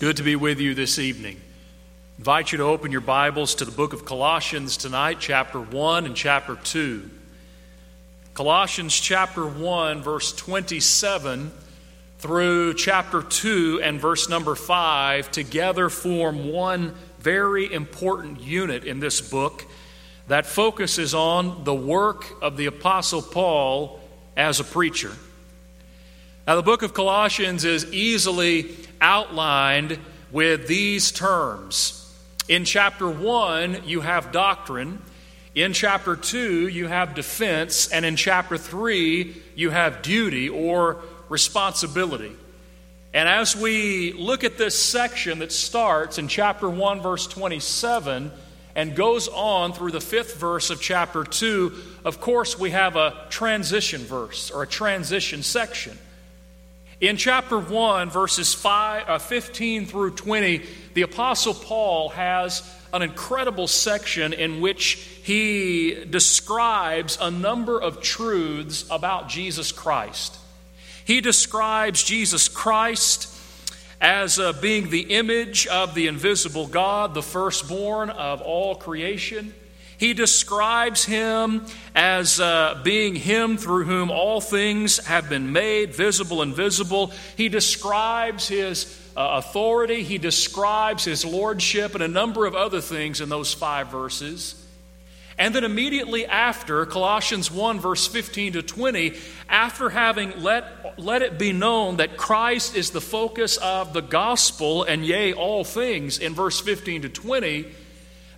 Good to be with you this evening. I invite you to open your Bibles to the book of Colossians tonight, chapter 1 and chapter 2. Colossians chapter 1, verse 27 through chapter 2 and verse number 5 together form one very important unit in this book that focuses on the work of the Apostle Paul as a preacher. Now, the book of Colossians is easily outlined with these terms. In chapter 1, you have doctrine. In chapter 2, you have defense. And in chapter 3, you have duty or responsibility. And as we look at this section that starts in chapter 1, verse 27, and goes on through the fifth verse of chapter 2, of course, we have a transition verse or a transition section. In chapter 1, verses five, uh, 15 through 20, the Apostle Paul has an incredible section in which he describes a number of truths about Jesus Christ. He describes Jesus Christ as uh, being the image of the invisible God, the firstborn of all creation. He describes him as uh, being him through whom all things have been made, visible and visible. He describes his uh, authority, he describes his lordship, and a number of other things in those five verses. And then immediately after, Colossians 1, verse 15 to 20, after having let, let it be known that Christ is the focus of the gospel, and yea, all things, in verse 15 to 20,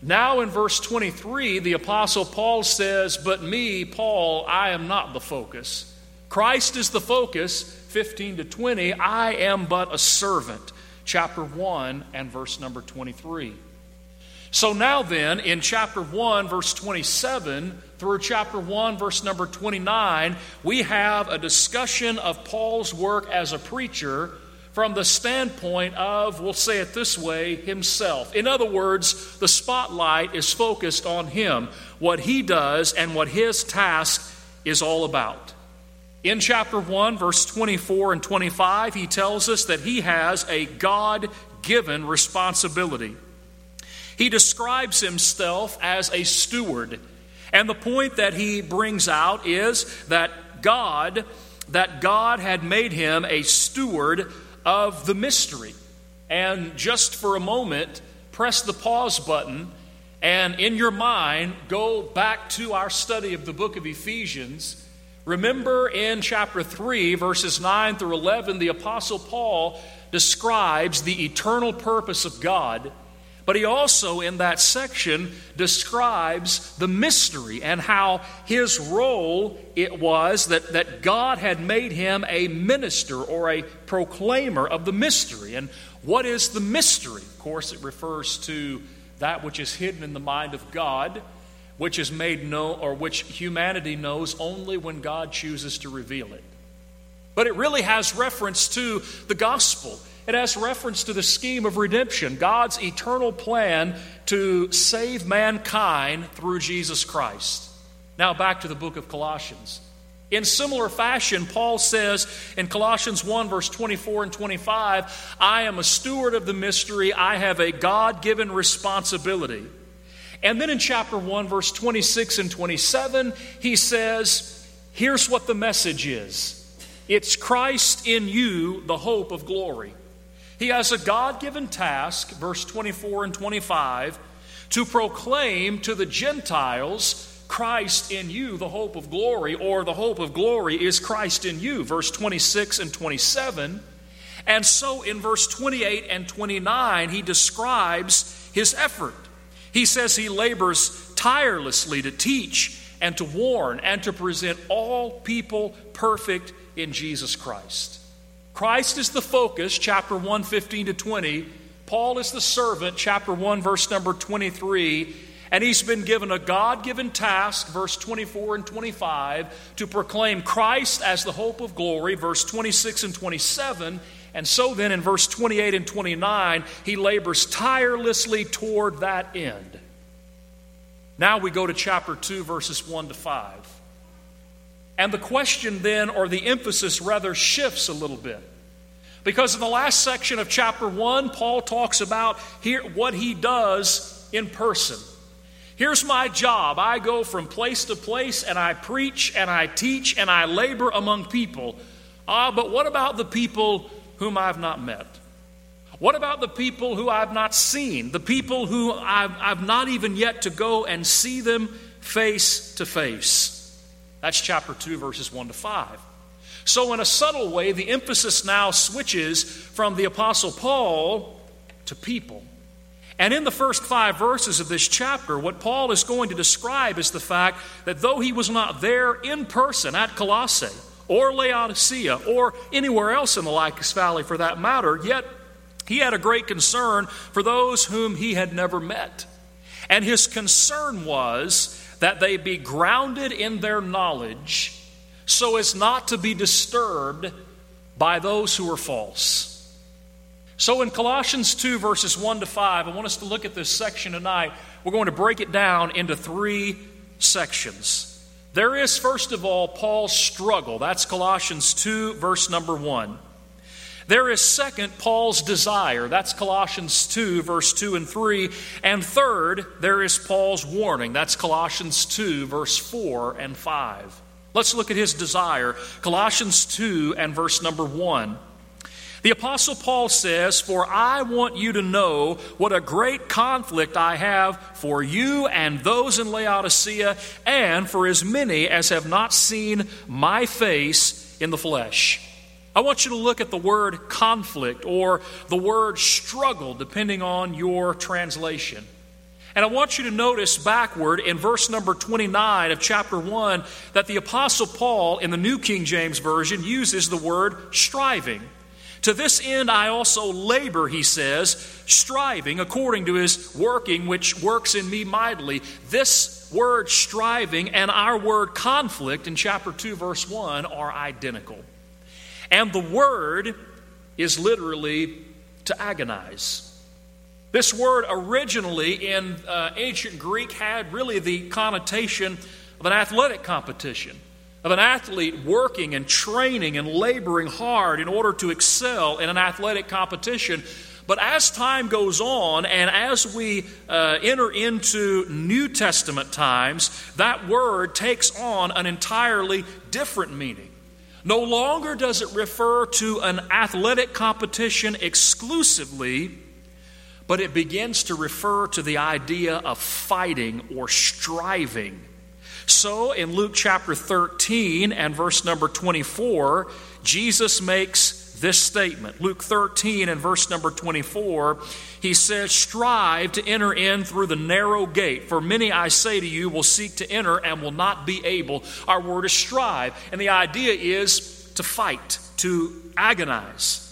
now, in verse 23, the Apostle Paul says, But me, Paul, I am not the focus. Christ is the focus, 15 to 20. I am but a servant, chapter 1 and verse number 23. So now, then, in chapter 1, verse 27 through chapter 1, verse number 29, we have a discussion of Paul's work as a preacher from the standpoint of, we'll say it this way, himself. In other words, the spotlight is focused on him, what he does, and what his task is all about. In chapter 1, verse 24 and 25, he tells us that he has a God given responsibility. He describes himself as a steward. And the point that he brings out is that God, that God had made him a steward of the mystery. And just for a moment, press the pause button and in your mind go back to our study of the book of Ephesians. Remember in chapter 3, verses 9 through 11, the Apostle Paul describes the eternal purpose of God but he also, in that section, describes the mystery and how his role it was that, that God had made him a minister or a proclaimer of the mystery. And what is the mystery? Of course, it refers to that which is hidden in the mind of God, which is made known, or which humanity knows only when God chooses to reveal it. But it really has reference to the gospel it has reference to the scheme of redemption, God's eternal plan to save mankind through Jesus Christ. Now, back to the book of Colossians. In similar fashion, Paul says in Colossians 1, verse 24 and 25, I am a steward of the mystery, I have a God given responsibility. And then in chapter 1, verse 26 and 27, he says, Here's what the message is it's Christ in you, the hope of glory. He has a God given task, verse 24 and 25, to proclaim to the Gentiles Christ in you, the hope of glory, or the hope of glory is Christ in you, verse 26 and 27. And so in verse 28 and 29, he describes his effort. He says he labors tirelessly to teach and to warn and to present all people perfect in Jesus Christ. Christ is the focus, chapter 1, 15 to 20. Paul is the servant, chapter 1, verse number 23. And he's been given a God given task, verse 24 and 25, to proclaim Christ as the hope of glory, verse 26 and 27. And so then, in verse 28 and 29, he labors tirelessly toward that end. Now we go to chapter 2, verses 1 to 5. And the question then, or the emphasis rather, shifts a little bit. Because in the last section of chapter 1, Paul talks about here what he does in person. Here's my job. I go from place to place and I preach and I teach and I labor among people. Ah, but what about the people whom I've not met? What about the people who I've not seen? The people who I've, I've not even yet to go and see them face to face? That's chapter 2, verses 1 to 5. So, in a subtle way, the emphasis now switches from the Apostle Paul to people. And in the first five verses of this chapter, what Paul is going to describe is the fact that though he was not there in person at Colossae or Laodicea or anywhere else in the Lycus Valley for that matter, yet he had a great concern for those whom he had never met. And his concern was that they be grounded in their knowledge so as not to be disturbed by those who are false. So, in Colossians 2, verses 1 to 5, I want us to look at this section tonight. We're going to break it down into three sections. There is, first of all, Paul's struggle. That's Colossians 2, verse number 1. There is, second, Paul's desire. That's Colossians 2, verse 2 and 3. And third, there is Paul's warning. That's Colossians 2, verse 4 and 5. Let's look at his desire. Colossians 2 and verse number 1. The Apostle Paul says, For I want you to know what a great conflict I have for you and those in Laodicea, and for as many as have not seen my face in the flesh. I want you to look at the word conflict or the word struggle, depending on your translation. And I want you to notice backward in verse number 29 of chapter 1 that the Apostle Paul in the New King James Version uses the word striving. To this end I also labor, he says, striving according to his working, which works in me mightily. This word striving and our word conflict in chapter 2, verse 1 are identical. And the word is literally to agonize. This word originally in uh, ancient Greek had really the connotation of an athletic competition of an athlete working and training and laboring hard in order to excel in an athletic competition. But as time goes on and as we uh, enter into New Testament times, that word takes on an entirely different meaning. No longer does it refer to an athletic competition exclusively, but it begins to refer to the idea of fighting or striving so, in Luke chapter 13 and verse number 24, Jesus makes this statement. Luke 13 and verse number 24, he says, Strive to enter in through the narrow gate, for many, I say to you, will seek to enter and will not be able. Our word is strive, and the idea is to fight, to agonize.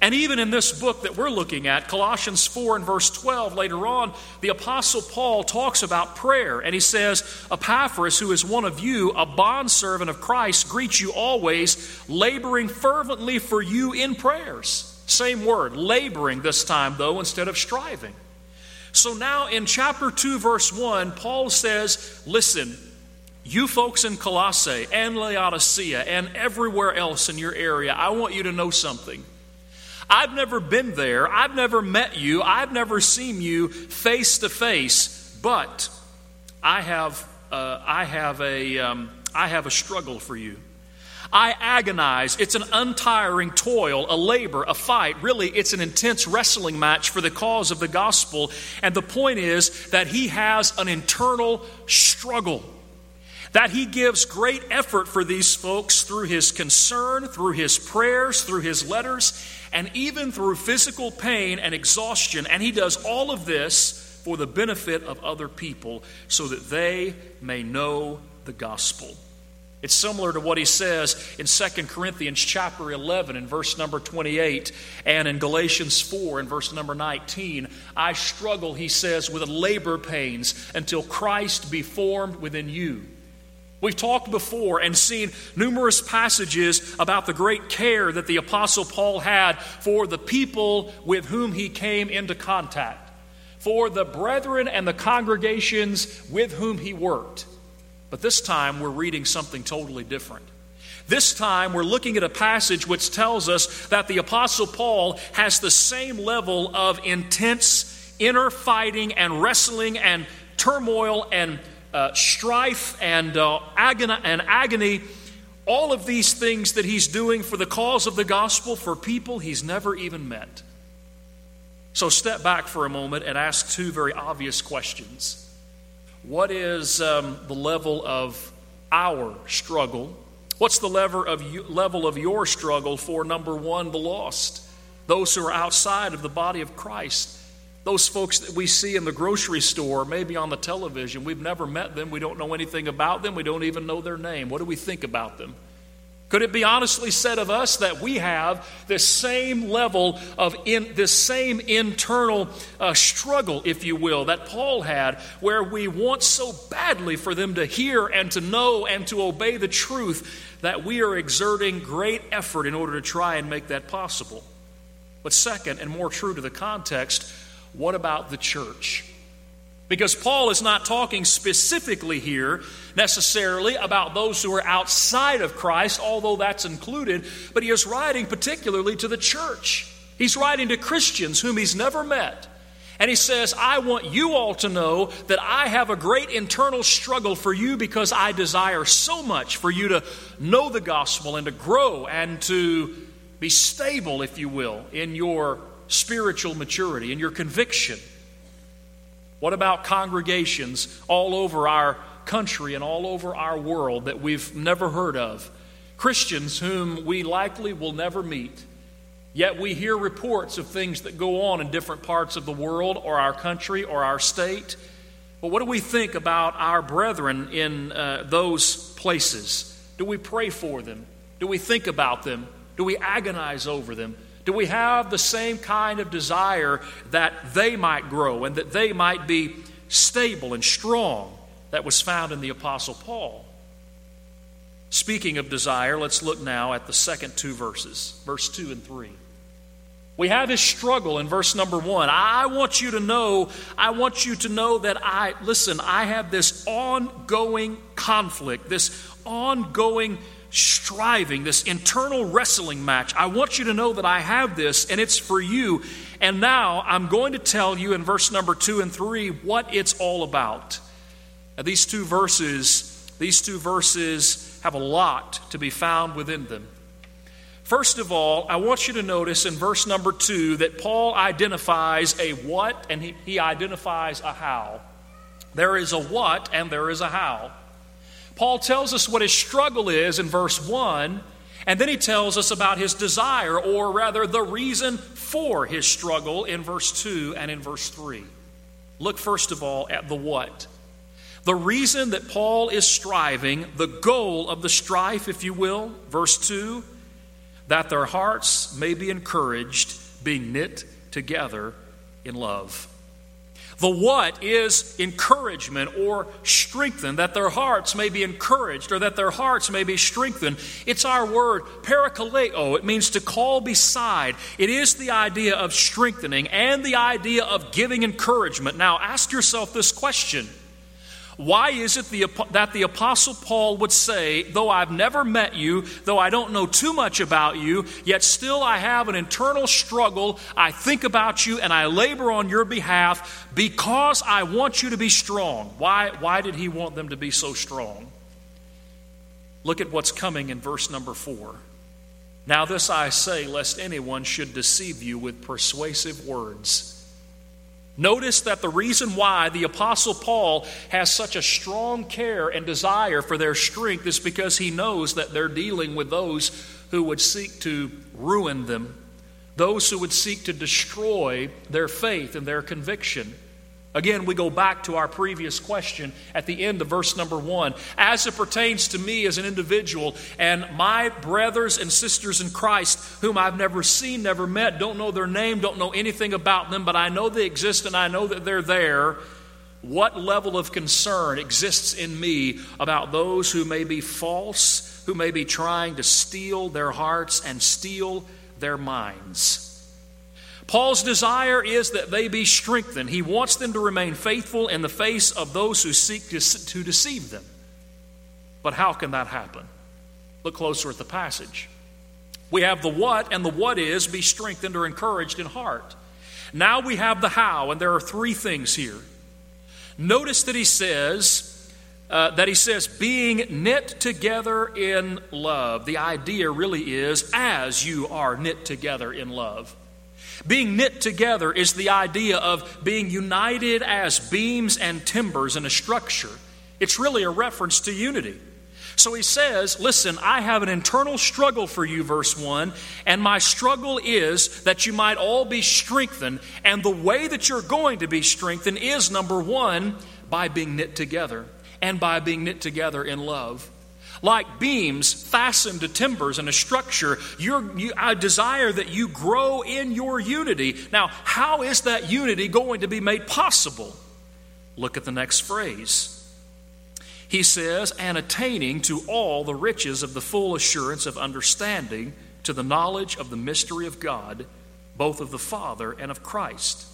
And even in this book that we're looking at, Colossians 4 and verse 12, later on, the Apostle Paul talks about prayer. And he says, Epaphras, who is one of you, a bondservant of Christ, greets you always, laboring fervently for you in prayers. Same word, laboring this time, though, instead of striving. So now in chapter 2, verse 1, Paul says, Listen, you folks in Colossae and Laodicea and everywhere else in your area, I want you to know something. I've never been there. I've never met you. I've never seen you face to face, but I have, uh, I, have a, um, I have a struggle for you. I agonize. It's an untiring toil, a labor, a fight. Really, it's an intense wrestling match for the cause of the gospel. And the point is that he has an internal struggle. That he gives great effort for these folks through his concern, through his prayers, through his letters, and even through physical pain and exhaustion. And he does all of this for the benefit of other people so that they may know the gospel. It's similar to what he says in 2 Corinthians chapter 11 and verse number 28 and in Galatians 4 and verse number 19. I struggle, he says, with labor pains until Christ be formed within you. We've talked before and seen numerous passages about the great care that the Apostle Paul had for the people with whom he came into contact, for the brethren and the congregations with whom he worked. But this time we're reading something totally different. This time we're looking at a passage which tells us that the Apostle Paul has the same level of intense inner fighting and wrestling and turmoil and uh, strife and, uh, agony, and agony. All of these things that he's doing for the cause of the gospel for people he's never even met. So step back for a moment and ask two very obvious questions. What is um, the level of our struggle? What's the of, you, level of your struggle for number one, the lost, those who are outside of the body of Christ? Those folks that we see in the grocery store, maybe on the television, we've never met them, we don't know anything about them, we don't even know their name. What do we think about them? Could it be honestly said of us that we have this same level of in, this same internal uh, struggle, if you will, that Paul had, where we want so badly for them to hear and to know and to obey the truth that we are exerting great effort in order to try and make that possible? But second, and more true to the context, what about the church? Because Paul is not talking specifically here necessarily about those who are outside of Christ, although that's included, but he is writing particularly to the church. He's writing to Christians whom he's never met. And he says, I want you all to know that I have a great internal struggle for you because I desire so much for you to know the gospel and to grow and to be stable, if you will, in your spiritual maturity, and your conviction. What about congregations all over our country and all over our world that we've never heard of? Christians whom we likely will never meet. Yet we hear reports of things that go on in different parts of the world or our country or our state. But what do we think about our brethren in uh, those places? Do we pray for them? Do we think about them? Do we agonize over them? Do we have the same kind of desire that they might grow and that they might be stable and strong that was found in the Apostle Paul? Speaking of desire, let's look now at the second two verses, verse 2 and 3. We have this struggle in verse number one. I want you to know, I want you to know that I, listen, I have this ongoing conflict, this ongoing striving, this internal wrestling match. I want you to know that I have this and it's for you. And now I'm going to tell you in verse number two and three what it's all about. Now, these two verses, these two verses have a lot to be found within them. First of all, I want you to notice in verse number two that Paul identifies a what and he, he identifies a how. There is a what and there is a how. Paul tells us what his struggle is in verse 1, and then he tells us about his desire, or rather, the reason for his struggle in verse 2 and in verse 3. Look first of all at the what. The reason that Paul is striving, the goal of the strife, if you will, verse 2, that their hearts may be encouraged, being knit together in love. The what is encouragement or strengthen, that their hearts may be encouraged or that their hearts may be strengthened. It's our word, parakaleo. It means to call beside. It is the idea of strengthening and the idea of giving encouragement. Now, ask yourself this question why is it the, that the Apostle Paul would say, Though I've never met you, though I don't know too much about you, yet still I have an internal struggle. I think about you and I labor on your behalf because I want you to be strong. Why, why did he want them to be so strong? Look at what's coming in verse number four. Now, this I say, lest anyone should deceive you with persuasive words. Notice that the reason why the Apostle Paul has such a strong care and desire for their strength is because he knows that they're dealing with those who would seek to ruin them, those who would seek to destroy their faith and their conviction. Again, we go back to our previous question at the end of verse number one. As it pertains to me as an individual and my brothers and sisters in Christ, whom I've never seen, never met, don't know their name, don't know anything about them, but I know they exist and I know that they're there. What level of concern exists in me about those who may be false, who may be trying to steal their hearts and steal their minds? Paul's desire is that they be strengthened. He wants them to remain faithful in the face of those who seek to, to deceive them. But how can that happen? Look closer at the passage. We have the what, and the what is be strengthened or encouraged in heart. Now we have the how, and there are three things here. Notice that he says, uh, that he says, being knit together in love. The idea really is as you are knit together in love. Being knit together is the idea of being united as beams and timbers in a structure. It's really a reference to unity. So he says, Listen, I have an internal struggle for you, verse 1, and my struggle is that you might all be strengthened. And the way that you're going to be strengthened is number one, by being knit together, and by being knit together in love. Like beams fastened to timbers in a structure, you, I desire that you grow in your unity. Now, how is that unity going to be made possible? Look at the next phrase he says, and attaining to all the riches of the full assurance of understanding to the knowledge of the mystery of God, both of the Father and of Christ.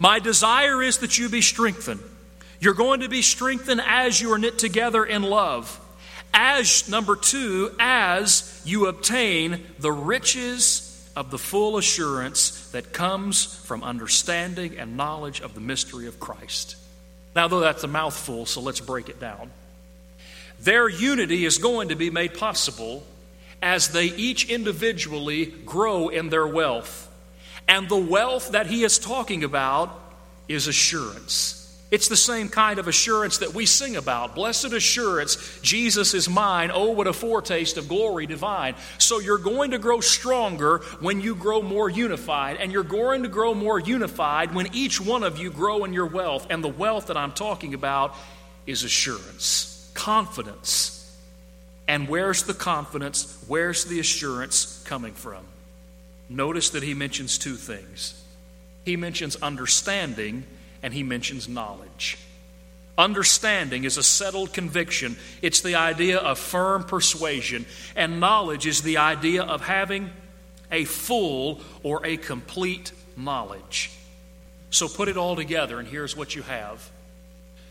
My desire is that you be strengthened. You're going to be strengthened as you are knit together in love. As, number two, as you obtain the riches of the full assurance that comes from understanding and knowledge of the mystery of Christ. Now, though that's a mouthful, so let's break it down. Their unity is going to be made possible as they each individually grow in their wealth. And the wealth that he is talking about is assurance. It's the same kind of assurance that we sing about. Blessed assurance, Jesus is mine. Oh, what a foretaste of glory divine. So you're going to grow stronger when you grow more unified, and you're going to grow more unified when each one of you grow in your wealth. And the wealth that I'm talking about is assurance, confidence. And where's the confidence? Where's the assurance coming from? Notice that he mentions two things. He mentions understanding and he mentions knowledge. Understanding is a settled conviction, it's the idea of firm persuasion, and knowledge is the idea of having a full or a complete knowledge. So put it all together, and here's what you have.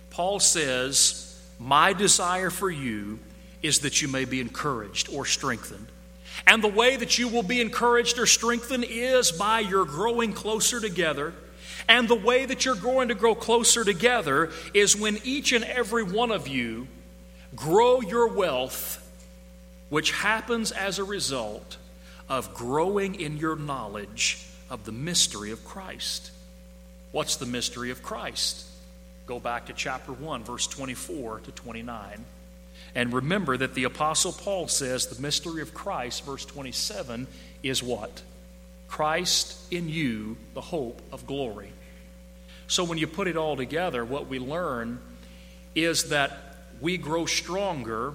Paul says, My desire for you is that you may be encouraged or strengthened. And the way that you will be encouraged or strengthened is by your growing closer together and the way that you're going to grow closer together is when each and every one of you grow your wealth, which happens as a result of growing in your knowledge of the mystery of Christ. What's the mystery of Christ? Go back to chapter 1, verse 24 to 29. And remember that the Apostle Paul says the mystery of Christ, verse 27, is what? Christ in you, the hope of glory. So when you put it all together, what we learn is that we grow stronger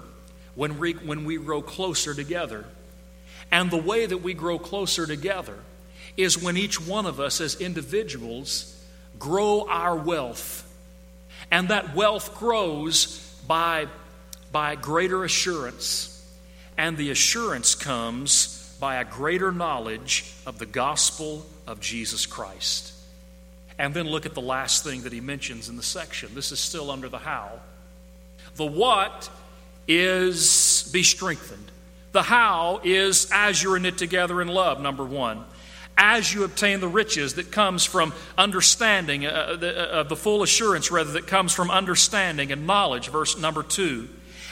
when we, when we grow closer together. And the way that we grow closer together is when each one of us as individuals grow our wealth. And that wealth grows by, by greater assurance. And the assurance comes by a greater knowledge of the gospel of Jesus Christ. And then look at the last thing that he mentions in the section. This is still under the how. The what is be strengthened. The how is as you are knit together in love, number one. As you obtain the riches that comes from understanding, uh, the, uh, the full assurance, rather, that comes from understanding and knowledge, verse number two.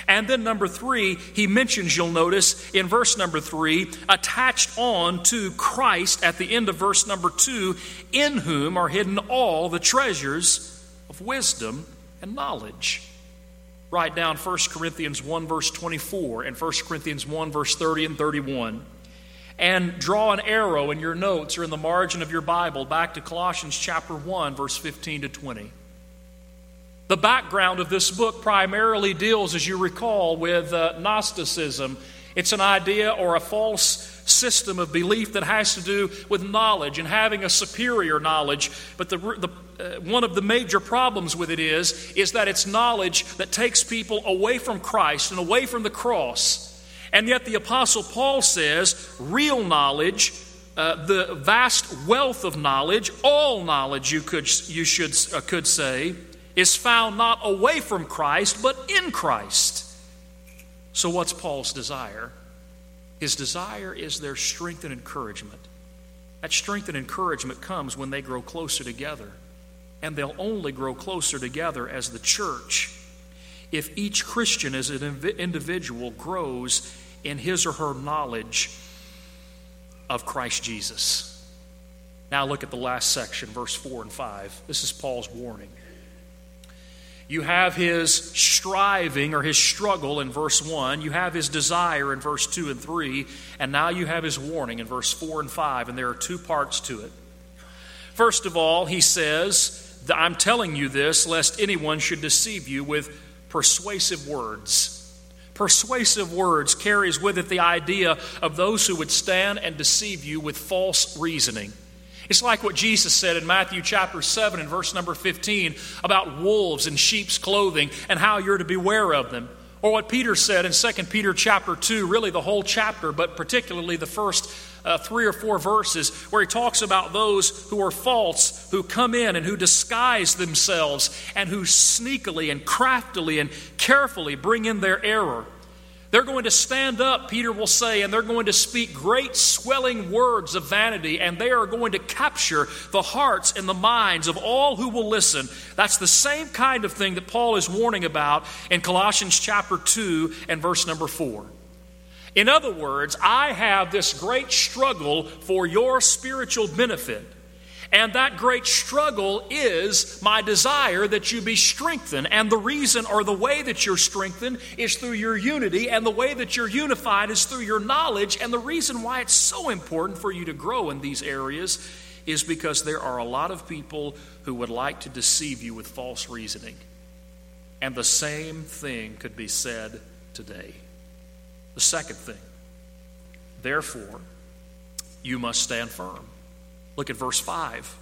And then, number three, he mentions, you'll notice in verse number three, attached on to Christ at the end of verse number two, in whom are hidden all the treasures of wisdom and knowledge. Write down 1 Corinthians 1, verse 24, and 1 Corinthians 1, verse 30 and 31. And draw an arrow in your notes or in the margin of your Bible back to Colossians chapter 1, verse 15 to 20. The background of this book primarily deals, as you recall, with uh, Gnosticism. It's an idea or a false system of belief that has to do with knowledge and having a superior knowledge. But the, the, uh, one of the major problems with it is, is that it's knowledge that takes people away from Christ and away from the cross. And yet the Apostle Paul says real knowledge, uh, the vast wealth of knowledge, all knowledge you could, you should, uh, could say, is found not away from Christ, but in Christ. So, what's Paul's desire? His desire is their strength and encouragement. That strength and encouragement comes when they grow closer together. And they'll only grow closer together as the church if each Christian as an individual grows in his or her knowledge of Christ Jesus. Now look at the last section, verse 4 and 5. This is Paul's warning. You have his striving or his struggle in verse 1. You have his desire in verse 2 and 3. And now you have his warning in verse 4 and 5. And there are two parts to it. First of all, he says, I'm telling you this lest anyone should deceive you with persuasive words. Persuasive words carries with it the idea of those who would stand and deceive you with false reasoning. It's like what Jesus said in Matthew chapter 7 and verse number 15 about wolves in sheep's clothing and how you're to beware of them. Or what Peter said in 2 Peter chapter 2, really the whole chapter, but particularly the first uh, three or four verses, where he talks about those who are false, who come in and who disguise themselves, and who sneakily and craftily and carefully bring in their error. They're going to stand up, Peter will say, and they're going to speak great swelling words of vanity, and they are going to capture the hearts and the minds of all who will listen. That's the same kind of thing that Paul is warning about in Colossians chapter 2 and verse number 4. In other words, I have this great struggle for your spiritual benefit. And that great struggle is my desire that you be strengthened. And the reason or the way that you're strengthened is through your unity. And the way that you're unified is through your knowledge. And the reason why it's so important for you to grow in these areas is because there are a lot of people who would like to deceive you with false reasoning. And the same thing could be said today. The second thing, therefore, you must stand firm. Look at verse 5.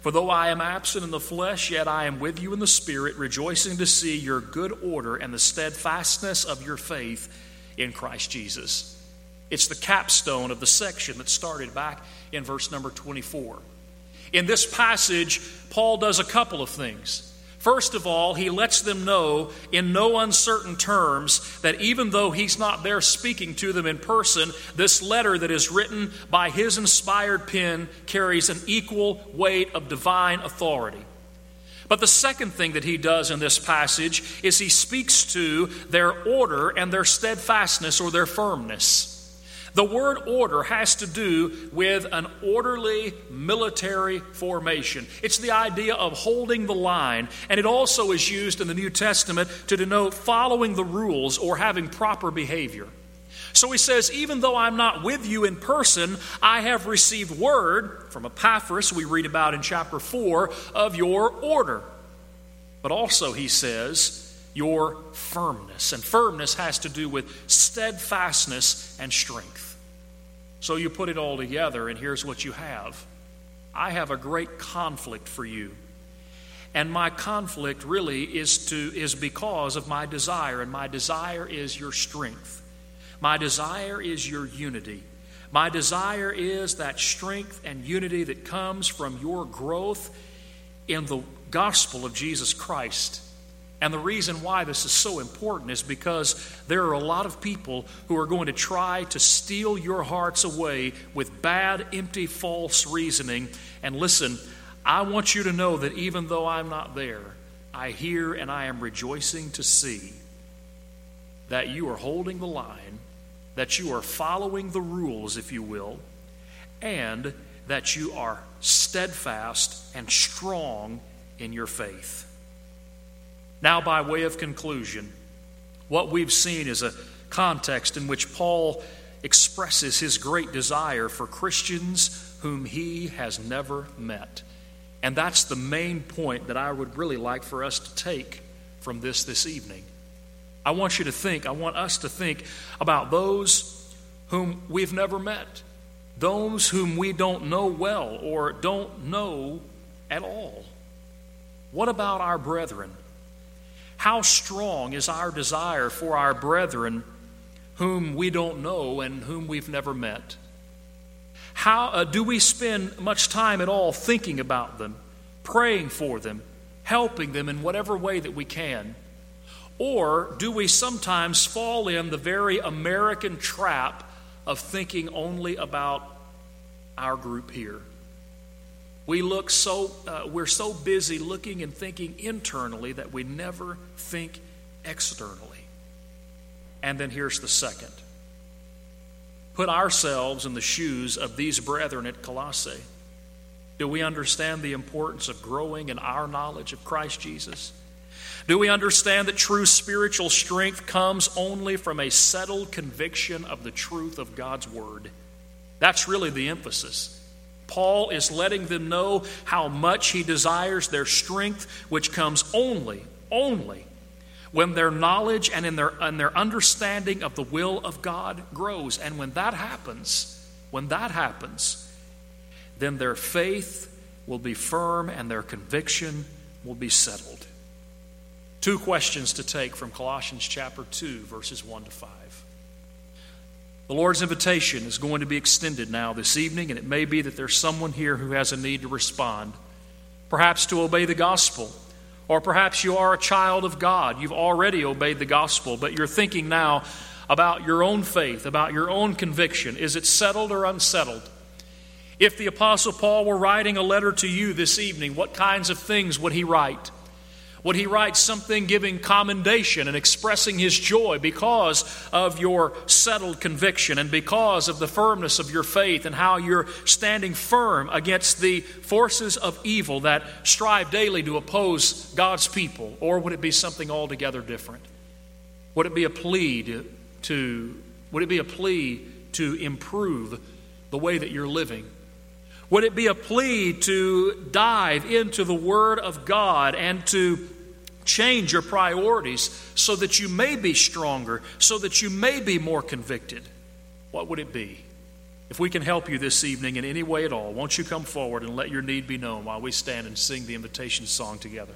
For though I am absent in the flesh, yet I am with you in the Spirit, rejoicing to see your good order and the steadfastness of your faith in Christ Jesus. It's the capstone of the section that started back in verse number 24. In this passage, Paul does a couple of things. First of all, he lets them know in no uncertain terms that even though he's not there speaking to them in person, this letter that is written by his inspired pen carries an equal weight of divine authority. But the second thing that he does in this passage is he speaks to their order and their steadfastness or their firmness. The word order has to do with an orderly military formation. It's the idea of holding the line, and it also is used in the New Testament to denote following the rules or having proper behavior. So he says, Even though I'm not with you in person, I have received word from Epaphras, we read about in chapter 4, of your order. But also, he says, your firmness. And firmness has to do with steadfastness and strength. So you put it all together, and here's what you have I have a great conflict for you. And my conflict really is, to, is because of my desire, and my desire is your strength. My desire is your unity. My desire is that strength and unity that comes from your growth in the gospel of Jesus Christ and the reason why this is so important is because there are a lot of people who are going to try to steal your hearts away with bad, empty, false reasoning. And listen, I want you to know that even though I'm not there, I hear and I am rejoicing to see that you are holding the line, that you are following the rules, if you will, and that you are steadfast and strong in your faith. Now, by way of conclusion, what we've seen is a context in which Paul expresses his great desire for Christians whom he has never met. And that's the main point that I would really like for us to take from this this evening. I want you to think, I want us to think about those whom we've never met, those whom we don't know well or don't know at all. What about our brethren? How strong is our desire for our brethren whom we don't know and whom we've never met? How uh, do we spend much time at all thinking about them, praying for them, helping them in whatever way that we can? Or do we sometimes fall in the very American trap of thinking only about our group here? We look so, uh, we're so busy looking and thinking internally that we never think externally. And then here's the second put ourselves in the shoes of these brethren at Colossae. Do we understand the importance of growing in our knowledge of Christ Jesus? Do we understand that true spiritual strength comes only from a settled conviction of the truth of God's Word? That's really the emphasis. Paul is letting them know how much he desires their strength, which comes only, only when their knowledge and in their, and their understanding of the will of God grows. And when that happens, when that happens, then their faith will be firm and their conviction will be settled. Two questions to take from Colossians chapter 2, verses 1 to 5. The Lord's invitation is going to be extended now this evening, and it may be that there's someone here who has a need to respond, perhaps to obey the gospel, or perhaps you are a child of God. You've already obeyed the gospel, but you're thinking now about your own faith, about your own conviction. Is it settled or unsettled? If the Apostle Paul were writing a letter to you this evening, what kinds of things would he write? Would he write something giving commendation and expressing his joy because of your settled conviction and because of the firmness of your faith and how you're standing firm against the forces of evil that strive daily to oppose God's people? Or would it be something altogether different? Would it be a plea to, would it be a plea to improve the way that you're living? Would it be a plea to dive into the Word of God and to change your priorities so that you may be stronger, so that you may be more convicted? What would it be? If we can help you this evening in any way at all, won't you come forward and let your need be known while we stand and sing the invitation song together?